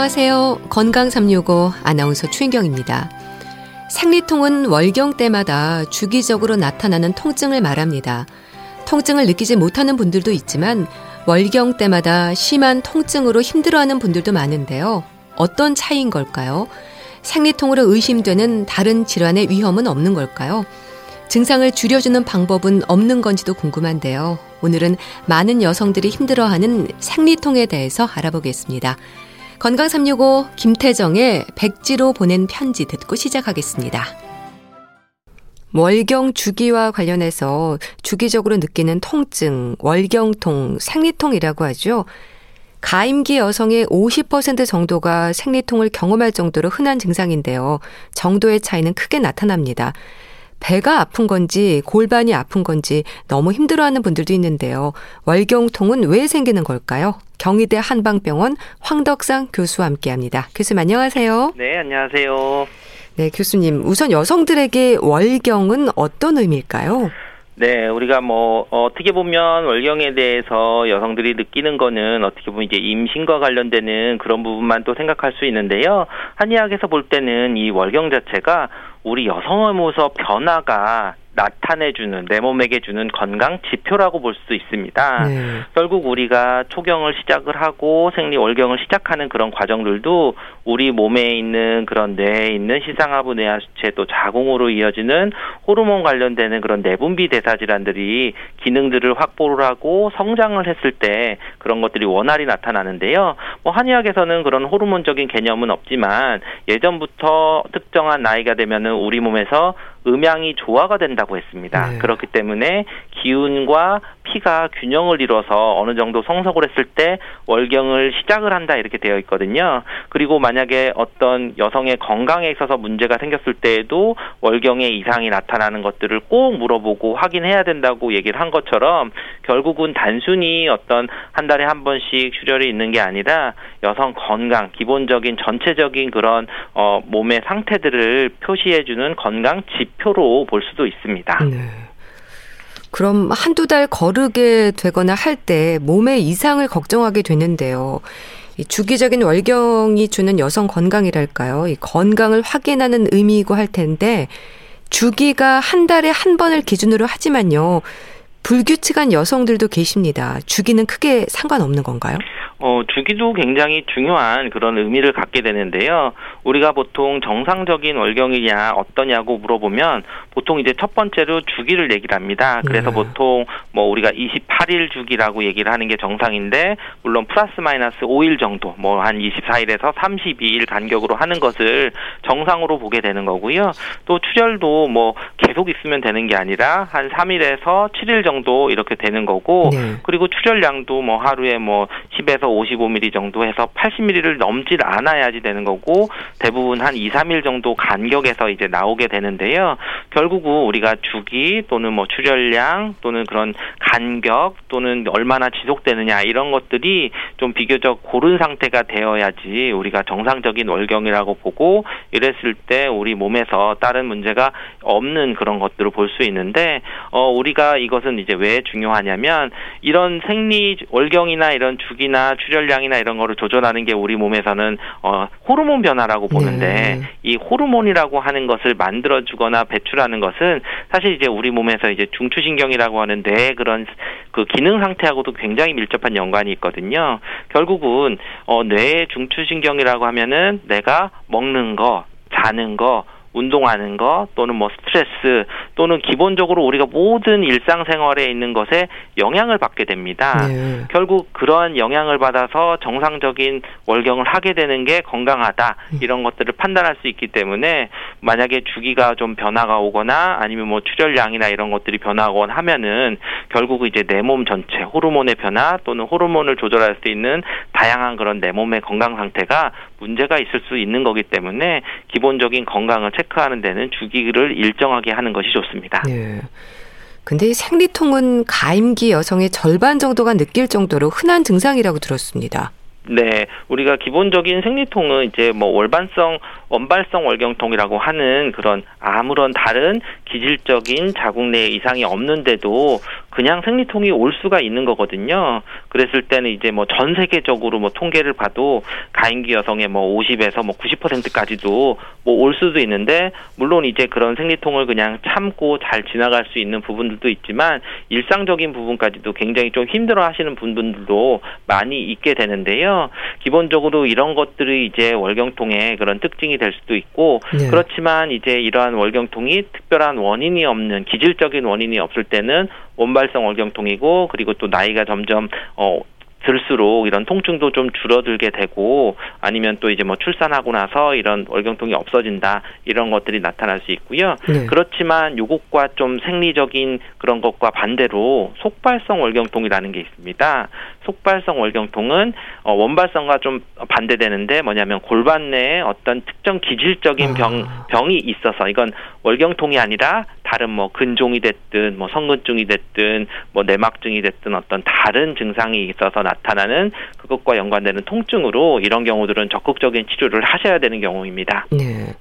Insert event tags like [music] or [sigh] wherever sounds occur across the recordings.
안녕하세요. 건강 365 아나운서 추인경입니다. 생리통은 월경 때마다 주기적으로 나타나는 통증을 말합니다. 통증을 느끼지 못하는 분들도 있지만 월경 때마다 심한 통증으로 힘들어하는 분들도 많은데요. 어떤 차이인 걸까요? 생리통으로 의심되는 다른 질환의 위험은 없는 걸까요? 증상을 줄여주는 방법은 없는 건지도 궁금한데요. 오늘은 많은 여성들이 힘들어하는 생리통에 대해서 알아보겠습니다. 건강 365 김태정의 백지로 보낸 편지 듣고 시작하겠습니다. 월경 주기와 관련해서 주기적으로 느끼는 통증, 월경통, 생리통이라고 하죠. 가임기 여성의 50% 정도가 생리통을 경험할 정도로 흔한 증상인데요. 정도의 차이는 크게 나타납니다. 배가 아픈 건지 골반이 아픈 건지 너무 힘들어하는 분들도 있는데요. 월경통은 왜 생기는 걸까요? 경희대 한방병원 황덕상 교수와 함께합니다. 교수님 안녕하세요. 네, 안녕하세요. 네, 교수님 우선 여성들에게 월경은 어떤 의미일까요? 네, 우리가 뭐 어떻게 보면 월경에 대해서 여성들이 느끼는 거는 어떻게 보면 이제 임신과 관련되는 그런 부분만 또 생각할 수 있는데요. 한의학에서 볼 때는 이 월경 자체가 우리 여성의 모습 변화가 나타내주는 내 몸에게 주는 건강 지표라고 볼 수 있습니다. 네. 결국 우리가 초경을 시작을 하고 생리 월경을 시작하는 그런 과정들도 우리 몸에 있는 그런 뇌에 있는 시상하부 뇌하수체 또 자궁으로 이어지는 호르몬 관련되는 그런 내분비 대사 질환들이 기능들을 확보를 하고 성장을 했을 때 그런 것들이 원활히 나타나는데요. 뭐 한의학에서는 그런 호르몬적인 개념은 없지만 예전부터 특정한 나이가 되면은 우리 몸에서 음양이 조화가 된다고 했습니다. 네. 그렇기 때문에 기운과 피가 균형을 이뤄서 어느 정도 성석을 했을 때 월경을 시작을 한다 이렇게 되어 있거든요. 그리고 만약에 어떤 여성의 건강에 있어서 문제가 생겼을 때에도 월경의 이상이 나타나는 것들을 꼭 물어보고 확인해야 된다고 얘기를 한 것처럼 결국은 단순히 어떤 한 달에 한 번씩 출혈이 있는 게 아니라 여성 건강 기본적인 전체적인 그런 어 몸의 상태들을 표시해 주는 건강 지표로 볼 수도 있습니다. 네. 그럼 한두 달 거르게 되거나 할 때 몸의 이상을 걱정하게 되는데요. 이 주기적인 월경이 주는 여성 건강이랄까요? 이 건강을 확인하는 의미이고 할 텐데 주기가 한 달에 한 번을 기준으로 하지만요. 불규칙한 여성들도 계십니다. 주기는 크게 상관없는 건가요? 어, 주기도 굉장히 중요한 그런 의미를 갖게 되는데요. 우리가 보통 정상적인 월경이냐 어떠냐고 물어보면 보통 이제 첫 번째로 주기를 얘기를 합니다. 그래서 네. 보통 뭐 우리가 28일 주기라고 얘기를 하는 게 정상인데 물론 플러스 마이너스 5일 정도 뭐 한 24일에서 32일 간격으로 하는 것을 정상으로 보게 되는 거고요. 또 출혈도 뭐 계속 있으면 되는 게 아니라 한 3일에서 7일 정도 이렇게 되는 거고 네. 그리고 출혈량도 뭐 하루에 뭐 10에서 55mm 정도 해서 80mm를 넘질 않아야지 되는 거고 대부분 한 2, 3일 정도 간격에서 이제 나오게 되는데요. 결국은 우리가 주기 또는 뭐 출혈량 또는 그런 간격 또는 얼마나 지속되느냐 이런 것들이 좀 비교적 고른 상태가 되어야지 우리가 정상적인 월경이라고 보고 이랬을 때 우리 몸에서 다른 문제가 없는 그런 것들을 볼 수 있는데 어 우리가 이것은 이제 왜 중요하냐면 이런 생리 월경이나 이런 주기나 출혈량이나 이런 거를 조절하는 게 우리 몸에서는 어, 호르몬 변화라고 보는데 네. 이 호르몬이라고 하는 것을 만들어 주거나 배출하는 것은 사실 이제 우리 몸에서 이제 중추신경이라고 하는 뇌 그런 그 기능 상태하고도 굉장히 밀접한 연관이 있거든요. 결국은 어, 뇌의 중추신경이라고 하면은 내가 먹는 거, 자는 거, 운동하는 것 또는 뭐 스트레스 또는 기본적으로 우리가 모든 일상생활에 있는 것에 영향을 받게 됩니다. 네. 결국 그러한 영향을 받아서 정상적인 월경을 하게 되는 게 건강하다 음. 이런 것들을 판단할 수 있기 때문에 만약에 주기가 좀 변화가 오거나 아니면 뭐 출혈량이나 이런 것들이 변화하거나 하면은 결국 이제 내 몸 전체 호르몬의 변화 또는 호르몬을 조절할 수 있는 다양한 그런 내 몸의 건강 상태가 문제가 있을 수 있는 거기 때문에 기본적인 건강을 체크하는 데는 주기를 일정하게 하는 것이 좋습니다. 네. 근데 이 생리통은 가임기 여성의 절반 정도가 느낄 정도로 흔한 증상이라고 들었습니다. 네, 우리가 기본적인 생리통은 이제 뭐 월반성 원발성 월경통이라고 하는 그런 아무런 다른 기질적인 자궁 내 이상이 없는데도 그냥 생리통이 올 수가 있는 거거든요. 그랬을 때는 이제 뭐 전 세계적으로 뭐 통계를 봐도 가임기 여성의 뭐 50에서 뭐 90%까지도 뭐 올 수도 있는데 물론 이제 그런 생리통을 그냥 참고 잘 지나갈 수 있는 부분들도 있지만 일상적인 부분까지도 굉장히 좀 힘들어 하시는 분들도 많이 있게 되는데요. 기본적으로 이런 것들이 이제 월경통의 그런 특징이 될 수도 있고 네. 그렇지만 이제 이러한 월경통이 특별한 원인이 없는 기질적인 원인이 없을 때는 원발성 월경통이고 그리고 또 나이가 점점 어 들수록 이런 통증도 좀 줄어들게 되고 아니면 또 이제 뭐 출산하고 나서 이런 월경통이 없어진다 이런 것들이 나타날 수 있고요. 네. 그렇지만 요것과 좀 생리적인 그런 것과 반대로 속발성 월경통이라는 게 있습니다. 속발성 월경통은 어, 원발성과 좀 반대되는데 뭐냐면 골반 내에 어떤 특정 기질적인 병 아. 병이 있어서 이건 월경통이 아니라 다른 뭐 근종이 됐든 뭐 성근증이 됐든 뭐 내막증이 됐든 어떤 다른 증상이 있어서 나타나는 그것과 연관되는 통증으로 이런 경우들은 적극적인 치료를 하셔야 되는 경우입니다. 네.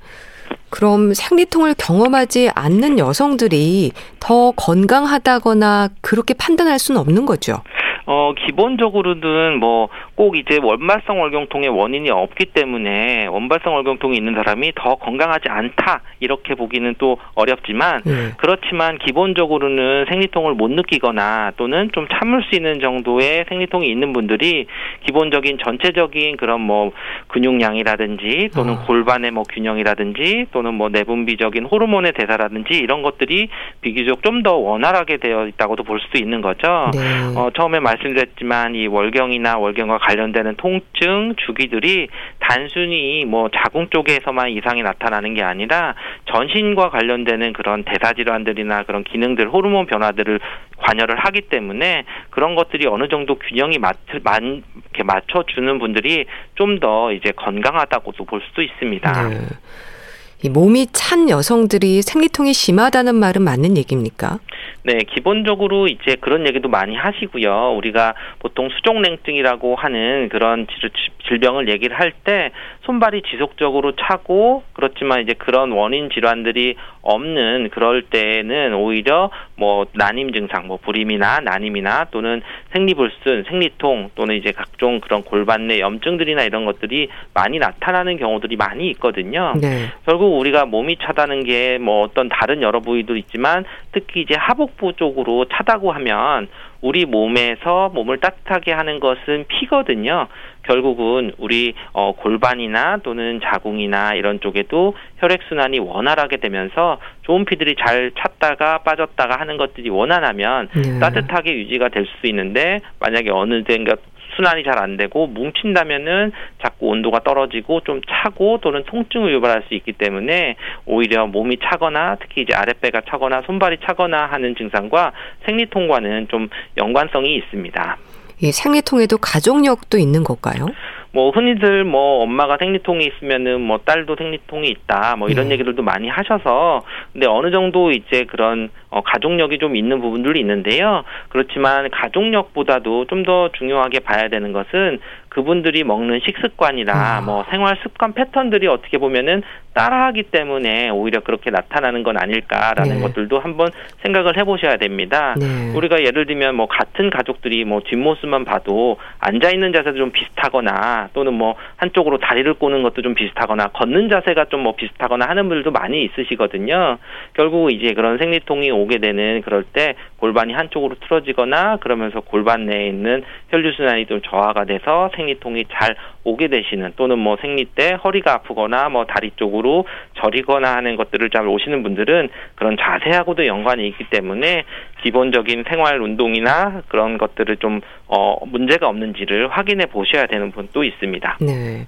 그럼 생리통을 경험하지 않는 여성들이 더 건강하다거나 그렇게 판단할 수는 없는 거죠? 어, 기본적으로는 뭐 꼭 이제 원발성 월경통의 원인이 없기 때문에 원발성 월경통이 있는 사람이 더 건강하지 않다 이렇게 보기는 또 어렵지만 네. 그렇지만 기본적으로는 생리통을 못 느끼거나 또는 좀 참을 수 있는 정도의 생리통이 있는 분들이 기본적인 전체적인 그런 뭐 근육량이라든지 또는 어. 골반의 뭐 균형이라든지 또는 뭐 내분비적인 호르몬의 대사라든지 이런 것들이 비교적 좀 더 원활하게 되어 있다고도 볼 수도 있는 거죠. 네. 어, 처음에 말 말씀드렸지만 이 월경이나 월경과 관련되는 통증 주기들이 단순히 뭐 자궁 쪽에서만 이상이 나타나는 게 아니라 전신과 관련되는 그런 대사 질환들이나 그런 기능들 호르몬 변화들을 관여를 하기 때문에 그런 것들이 어느 정도 균형이 맞, 맞 이렇게 맞춰주는 분들이 좀 더 이제 건강하다고도 볼 수도 있습니다. 네. 이 몸이 찬 여성들이 생리통이 심하다는 말은 맞는 얘기입니까? 네, 기본적으로 이제 그런 얘기도 많이 하시고요. 우리가 보통 수족냉증이라고 하는 그런 질병을 얘기를 할 때 손발이 지속적으로 차고 그렇지만 이제 그런 원인 질환들이 없는 그럴 때는 오히려 뭐 난임 증상, 뭐 불임이나 난임이나 또는 생리불순, 생리통 또는 이제 각종 그런 골반 내 염증들이나 이런 것들이 많이 나타나는 경우들이 많이 있거든요. 네. 결국 우리가 몸이 차다는 게 뭐 어떤 다른 여러 부위도 있지만 특히 이제 하복부 쪽으로 차다고 하면 우리 몸에서 몸을 따뜻하게 하는 것은 피거든요. 결국은 우리 어, 골반이나 또는 자궁이나 이런 쪽에도 혈액 순환이 원활하게 되면서 좋은 피들이 잘 찼다가 빠졌다가 하는 것들이 원활하면 네. 따뜻하게 유지가 될 수 있는데 만약에 어느 순환이 잘 안 되고 뭉친다면은 자꾸 온도가 떨어지고 좀 차고 또는 통증을 유발할 수 있기 때문에 오히려 몸이 차거나 특히 이제 아랫배가 차거나 손발이 차거나 하는 증상과 생리통과는 좀 연관성이 있습니다. 이 생리통에도 가족력도 있는 걸까요? 뭐 흔히들 뭐 엄마가 생리통이 있으면은 뭐 딸도 생리통이 있다 뭐 이런 네. 얘기들도 많이 하셔서 근데 어느 정도 이제 그런 어 가족력이 좀 있는 부분들이 있는데요. 그렇지만 가족력보다도 좀 더 중요하게 봐야 되는 것은 그분들이 먹는 식습관이나 아. 뭐 생활 습관 패턴들이 어떻게 보면은 따라하기 때문에 오히려 그렇게 나타나는 건 아닐까라는 네. 것들도 한번 생각을 해보셔야 됩니다. 네. 우리가 예를 들면 뭐 같은 가족들이 뭐 뒷모습만 봐도 앉아 있는 자세도 좀 비슷하거나 또는 뭐 한쪽으로 다리를 꼬는 것도 좀 비슷하거나 걷는 자세가 좀 뭐 비슷하거나 하는 분들도 많이 있으시거든요. 결국 이제 그런 생리통이 오게 되는 그럴 때 골반이 한쪽으로 틀어지거나 그러면서 골반 내에 있는 혈류 순환이 좀 저하가 돼서 생리통이 잘 오게 되시는 또는 뭐 생리 때 허리가 아프거나 뭐 다리 쪽으로 저리거나 하는 것들을 잘 오시는 분들은 그런 자세하고도 연관이 있기 때문에 기본적인 생활 운동이나 그런 것들을 좀 어, 문제가 없는지를 확인해 보셔야 되는 분도 있습니다. 네.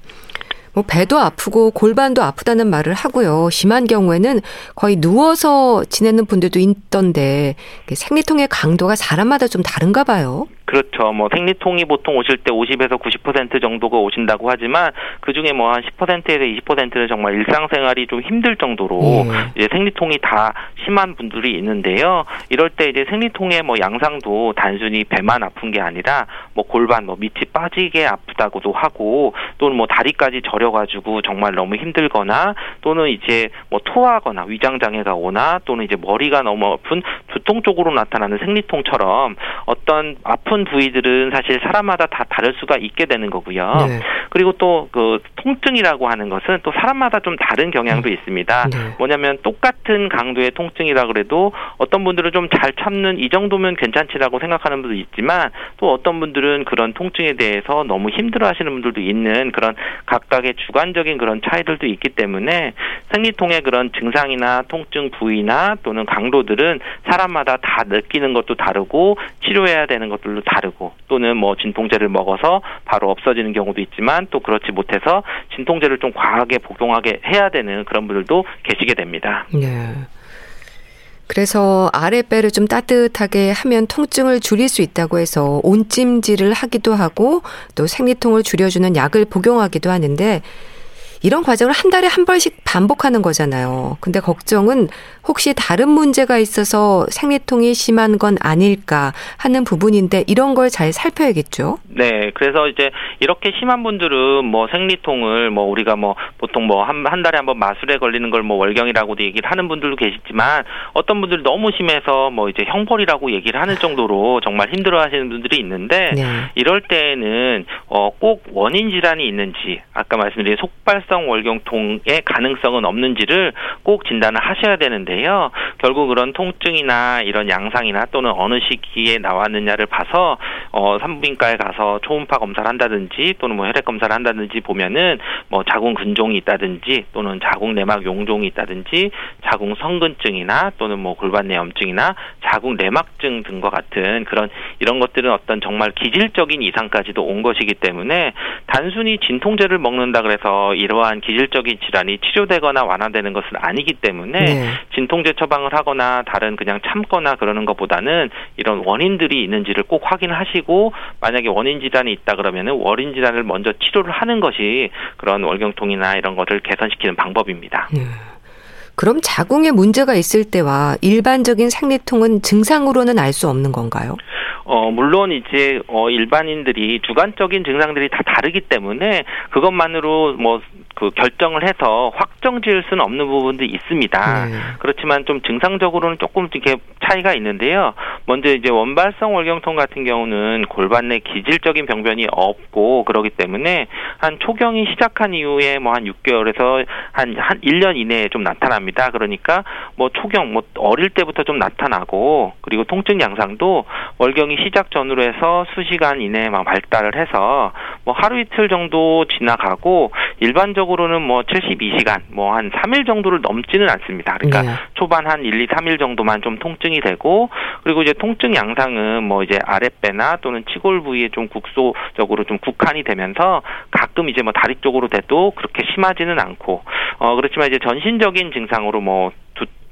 뭐 배도 아프고 골반도 아프다는 말을 하고요. 심한 경우에는 거의 누워서 지내는 분들도 있던데 생리통의 강도가 사람마다 좀 다른가 봐요. 그렇죠. 뭐 생리통이 보통 오실 때 50에서 90% 정도가 오신다고 하지만 그 중에 뭐 한 10%에서 20%는 정말 일상생활이 좀 힘들 정도로 음. 이제 생리통이 다 심한 분들이 있는데요. 이럴 때 이제 생리통의 뭐 양상도 단순히 배만 아픈 게 아니라 뭐 골반 뭐 밑이 빠지게 아프다고도 하고 또는 뭐 다리까지 저려가지고 정말 너무 힘들거나 또는 이제 뭐 토하거나 위장 장애가 오나 또는 이제 머리가 너무 아픈 두통 쪽으로 나타나는 생리통처럼 어떤 아픈 부위들은 사실 사람마다 다 다를 수가 있게 되는 거고요. 네. 그리고 또 그 통증이라고 하는 것은 또 사람마다 좀 다른 경향도 음. 있습니다. 네. 뭐냐면 똑같은 강도의 통증이라 그래도 어떤 분들은 좀 잘 참는 이 정도면 괜찮지라고 생각하는 분도 있지만 또 어떤 분들은 그런 통증에 대해서 너무 힘들어 하시는 분들도 있는 그런 각각의 주관적인 그런 차이들도 있기 때문에 생리통의 그런 증상이나 통증 부위나 또는 강도들은 사람마다 다 느끼는 것도 다르고 치료해야 되는 것들도 다르고 또는 뭐 진통제를 먹어서 바로 없어지는 경우도 있지만 또 그렇지 못해서 진통제를 좀 과하게 복용하게 해야 되는 그런 분들도 계시게 됩니다. 네. 그래서 아랫배를 좀 따뜻하게 하면 통증을 줄일 수 있다고 해서 온찜질을 하기도 하고 또 생리통을 줄여주는 약을 복용하기도 하는데 이런 과정을 한 달에 한 번씩 반복하는 거잖아요. 근데 걱정은 혹시 다른 문제가 있어서 생리통이 심한 건 아닐까 하는 부분인데 이런 걸 잘 살펴야겠죠. 네. 그래서 이제 이렇게 심한 분들은 뭐 생리통을 뭐 우리가 뭐 보통 뭐한 한 달에 한 번 마술에 걸리는 걸 뭐 월경이라고도 얘기를 하는 분들도 계시지만 어떤 분들 너무 심해서 뭐 이제 형벌이라고 얘기를 하는 정도로 정말 힘들어 하시는 분들이 있는데 네. 이럴 때에는 어 꼭 원인 질환이 있는지 아까 말씀드린 속발 합성 월경통의 가능성은 없는지를 꼭 진단을 하셔야 되는데요. 결국 그런 통증이나 이런 양상이나 또는 어느 시기에 나왔느냐를 봐서 어 산부인과에 가서 초음파 검사를 한다든지 또는 뭐 혈액 검사를 한다든지 보면은 뭐 자궁 근종이 있다든지 또는 자궁 내막 용종이 있다든지 자궁 성근증이나 또는 뭐 골반 내염증이나 자궁 내막증 등과 같은 그런 이런 것들은 어떤 정말 기질적인 이상까지도 온 것이기 때문에 단순히 진통제를 먹는다 그래서 이러한 기질적인 질환이 치료되거나 완화되는 것은 아니기 때문에 네. 진통제 처방을 하거나 다른 그냥 참거나 그러는 것보다는 이런 원인들이 있는지를 꼭 확인하시고 만약에 원인 질환이 있다 그러면은 원인 질환을 먼저 치료를 하는 것이 그런 월경통이나 이런 것을 개선시키는 방법입니다. 네. 그럼 자궁에 문제가 있을 때와 일반적인 생리통은 증상으로는 알 수 없는 건가요? 어, 물론 이제 어, 일반인들이 주관적인 증상들이 다 다르기 때문에 그것만으로 뭐 그 결정을 해서 확정 지을 수는 없는 부분도 있습니다. 네. 그렇지만 좀 증상적으로는 조금 이렇게 차이가 있는데요. 먼저 이제 원발성 월경통 같은 경우는 골반 내 기질적인 병변이 없고 그러기 때문에 한 초경이 시작한 이후에 뭐 한 6개월에서 한, 한 1년 이내에 좀 나타납니다. 그러니까 뭐 초경, 뭐 어릴 때부터 좀 나타나고 그리고 통증 양상도 월경이 시작 전후로 해서 수시간 이내에 막 발달을 해서 뭐 하루 이틀 정도 지나가고 일반적으로는 뭐 72시간 뭐 한 3일 정도를 넘지는 않습니다. 그러니까 네. 초반 한 1, 2, 3일 정도만 좀 통증이 되고 그리고 이제 통증 양상은 뭐 이제 아랫배나 또는 치골 부위에 좀 국소적으로 좀 국한이 되면서 가끔 이제 뭐 다리 쪽으로 돼도 그렇게 심하지는 않고 어 그렇지만 이제 전신적인 증상 으로 뭐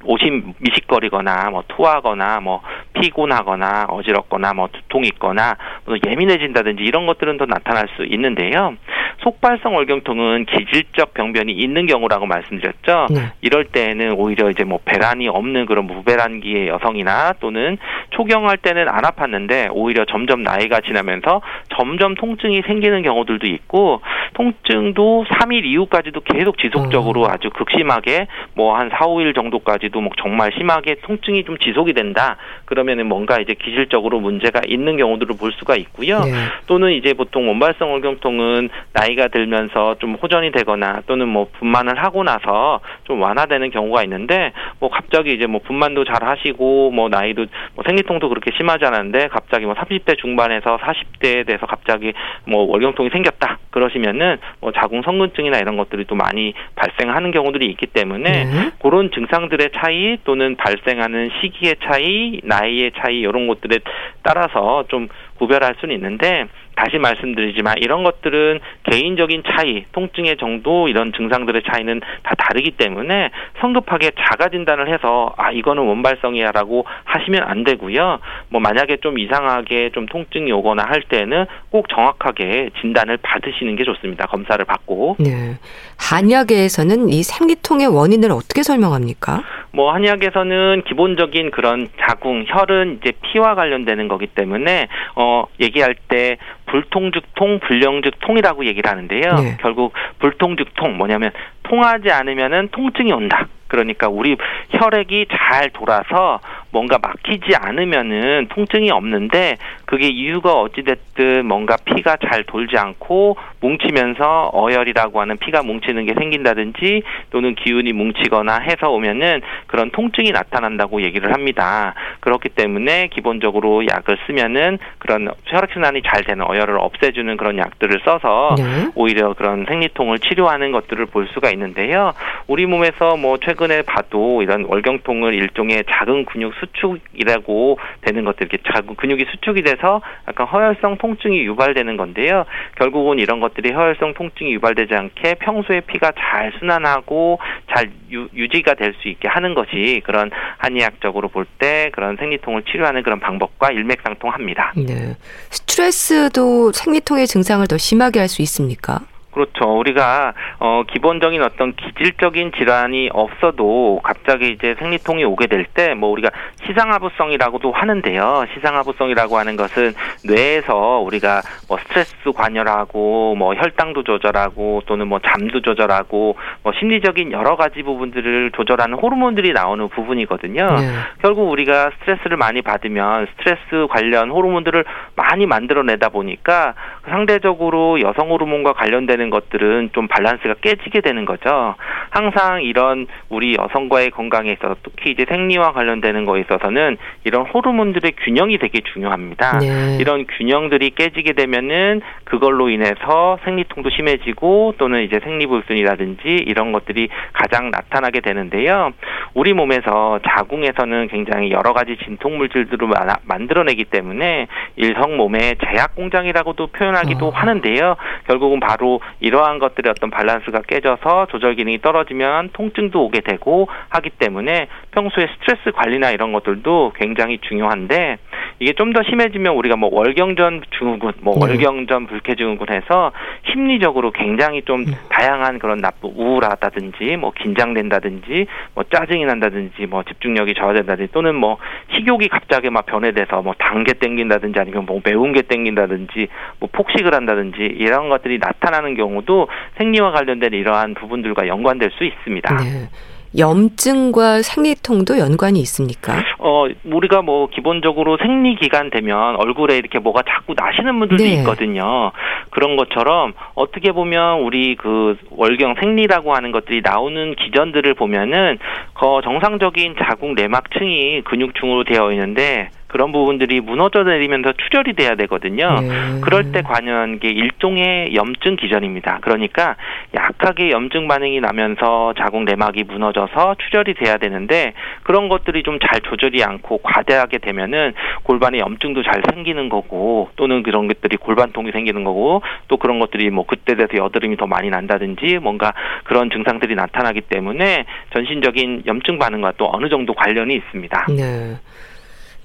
옷이 미식거리거나 뭐 토하거나 뭐 피곤하거나 어지럽거나 뭐 두통이 있거나 뭐 예민해진다든지 이런 것들은 더 나타날 수 있는데요. 속발성 월경통은 기질적 병변이 있는 경우라고 말씀드렸죠. 네. 이럴 때에는 오히려 이제 뭐 배란이 없는 그런 무배란기의 여성이나 또는 초경할 때는 안 아팠는데 오히려 점점 나이가 지나면서 점점 통증이 생기는 경우들도 있고 통증도 3일 이후까지도 계속 지속적으로 음. 아주 극심하게 뭐 한 4, 5일 정도까지도 뭐 정말 심하게 통증이 좀 지속이 된다. 그러면은 뭔가 이제 기질적으로 문제가 있는 경우들을 볼 수가 있고요. 네. 또는 이제 보통 원발성 월경통은 나이 가 들면서 좀 호전이 되거나 또는 뭐 분만을 하고 나서 좀 완화되는 경우가 있는데 뭐 갑자기 이제 뭐 분만도 잘 하시고 뭐 나이도 뭐 생리통도 그렇게 심하지 않았는데 갑자기 뭐 30대 중반에서 40대에 대해서 갑자기 뭐 월경통이 생겼다 그러시면은 뭐 자궁 성근증이나 이런 것들이 또 많이 발생하는 경우들이 있기 때문에 네. 그런 증상들의 차이 또는 발생하는 시기의 차이, 나이의 차이 이런 것들에 따라서 좀 구별할 수는 있는데 다시 말씀드리지만 이런 것들은 개인적인 차이, 통증의 정도 이런 증상들의 차이는 다 다르기 때문에 성급하게 자가 진단을 해서 아 이거는 원발성이야라고 하시면 안 되고요. 뭐 만약에 좀 이상하게 좀 통증이 오거나 할 때는 꼭 정확하게 진단을 받으시는 게 좋습니다. 검사를 받고. 네. 한약에서는 이 생리통의 원인을 어떻게 설명합니까? 뭐 한의학에서는 기본적인 그런 자궁, 혈은 이제 피와 관련되는 거기 때문에 어 얘기할 때 불통 즉통, 불령 즉통이라고 얘기를 하는데요. 네. 결국 불통 즉통 뭐냐면 통하지 않으면은 통증이 온다. 그러니까 우리 혈액이 잘 돌아서 뭔가 막히지 않으면은 통증이 없는데 그게 이유가 어찌됐든 뭔가 피가 잘 돌지 않고 뭉치면서 어혈이라고 하는 피가 뭉치는 게 생긴다든지 또는 기운이 뭉치거나 해서 오면은 그런 통증이 나타난다고 얘기를 합니다. 그렇기 때문에 기본적으로 약을 쓰면은 그런 혈액순환이 잘 되는 어혈을 없애주는 그런 약들을 써서 네. 오히려 그런 생리통을 치료하는 것들을 볼 수가 있는 데요. 우리 몸에서 뭐 최근에 봐도 이런 월경통을 일종의 작은 근육 수축이라고 되는 것들 이렇게 작은 근육이 수축이 돼서 약간 허혈성 통증이 유발되는 건데요. 결국은 이런 것들이 허혈성 통증이 유발되지 않게 평소에 피가 잘 순환하고 잘 유, 유지가 될 수 있게 하는 것이 그런 한의학적으로 볼 때 그런 생리통을 치료하는 그런 방법과 일맥상통합니다. 네. 스트레스도 생리통의 증상을 더 심하게 할 수 있습니까? 그렇죠. 우리가 어 기본적인 어떤 기질적인 질환이 없어도 갑자기 이제 생리통이 오게 될 때 뭐 우리가 시상하부성이라고도 하는데요. 시상하부성이라고 하는 것은 뇌에서 우리가 뭐 스트레스 관여하고 뭐 혈당도 조절하고 또는 뭐 잠도 조절하고 뭐 심리적인 여러 가지 부분들을 조절하는 호르몬들이 나오는 부분이거든요. 네. 결국 우리가 스트레스를 많이 받으면 스트레스 관련 호르몬들을 많이 만들어내다 보니까 상대적으로 여성 호르몬과 관련되는 되는 것들은 좀 밸런스가 깨지게 되는 거죠. 항상 이런 우리 여성과의 건강에 있어서 특히 이제 생리와 관련되는 거에 있어서는 이런 호르몬들의 균형이 되게 중요합니다. 네. 이런 균형들이 깨지게 되면은 그걸로 인해서 생리통도 심해지고 또는 이제 생리불순이라든지 이런 것들이 가장 나타나게 되는데요. 우리 몸에서 자궁에서는 굉장히 여러 가지 진통 물질들을 만들어내기 때문에 일성 몸의 제약 공장이라고도 표현 하기도 어. 하는데요. 결국은 바로 이러한 것들의 어떤 밸런스가 깨져서 조절 기능이 떨어지면 통증도 오게 되고 하기 때문에 평소에 스트레스 관리나 이런 것들도 굉장히 중요한데 이게 좀 더 심해지면 우리가 뭐 월경전 증후군, 뭐 네. 월경전 불쾌 증후군 해서 심리적으로 굉장히 좀 네. 다양한 그런 나쁜 우울하다든지 뭐 긴장된다든지 뭐 짜증이 난다든지 뭐 집중력이 저하된다든지 또는 뭐 식욕이 갑자기 막 변해돼서 뭐 단 게 땡긴다든지 아니면 뭐 매운 게 땡긴다든지 뭐 폭식을 한다든지 이런 것들이 나타나는 경우도 생리와 관련된 이러한 부분들과 연관될 수 있습니다. 네. 염증과 생리통도 연관이 있습니까? 어, 우리가 뭐 기본적으로 생리 기간 되면 얼굴에 이렇게 뭐가 자꾸 나시는 분들도 네. 있거든요. 그런 것처럼 어떻게 보면 우리 그 월경 생리라고 하는 것들이 나오는 기전들을 보면은 그 정상적인 자궁 내막층이 근육층으로 되어 있는데 그런 부분들이 무너져 내리면서 출혈이 돼야 되거든요. 네. 그럴 때 관여한 게 일종의 염증 기전입니다. 그러니까 약하게 염증 반응이 나면서 자궁 내막이 무너져서 출혈이 돼야 되는데 그런 것들이 좀 잘 조절이 않고 과대하게 되면은 골반에 염증도 잘 생기는 거고 또는 그런 것들이 골반통이 생기는 거고 또 그런 것들이 뭐 그때 돼서 여드름이 더 많이 난다든지 뭔가 그런 증상들이 나타나기 때문에 전신적인 염증 반응과 또 어느 정도 관련이 있습니다. 네.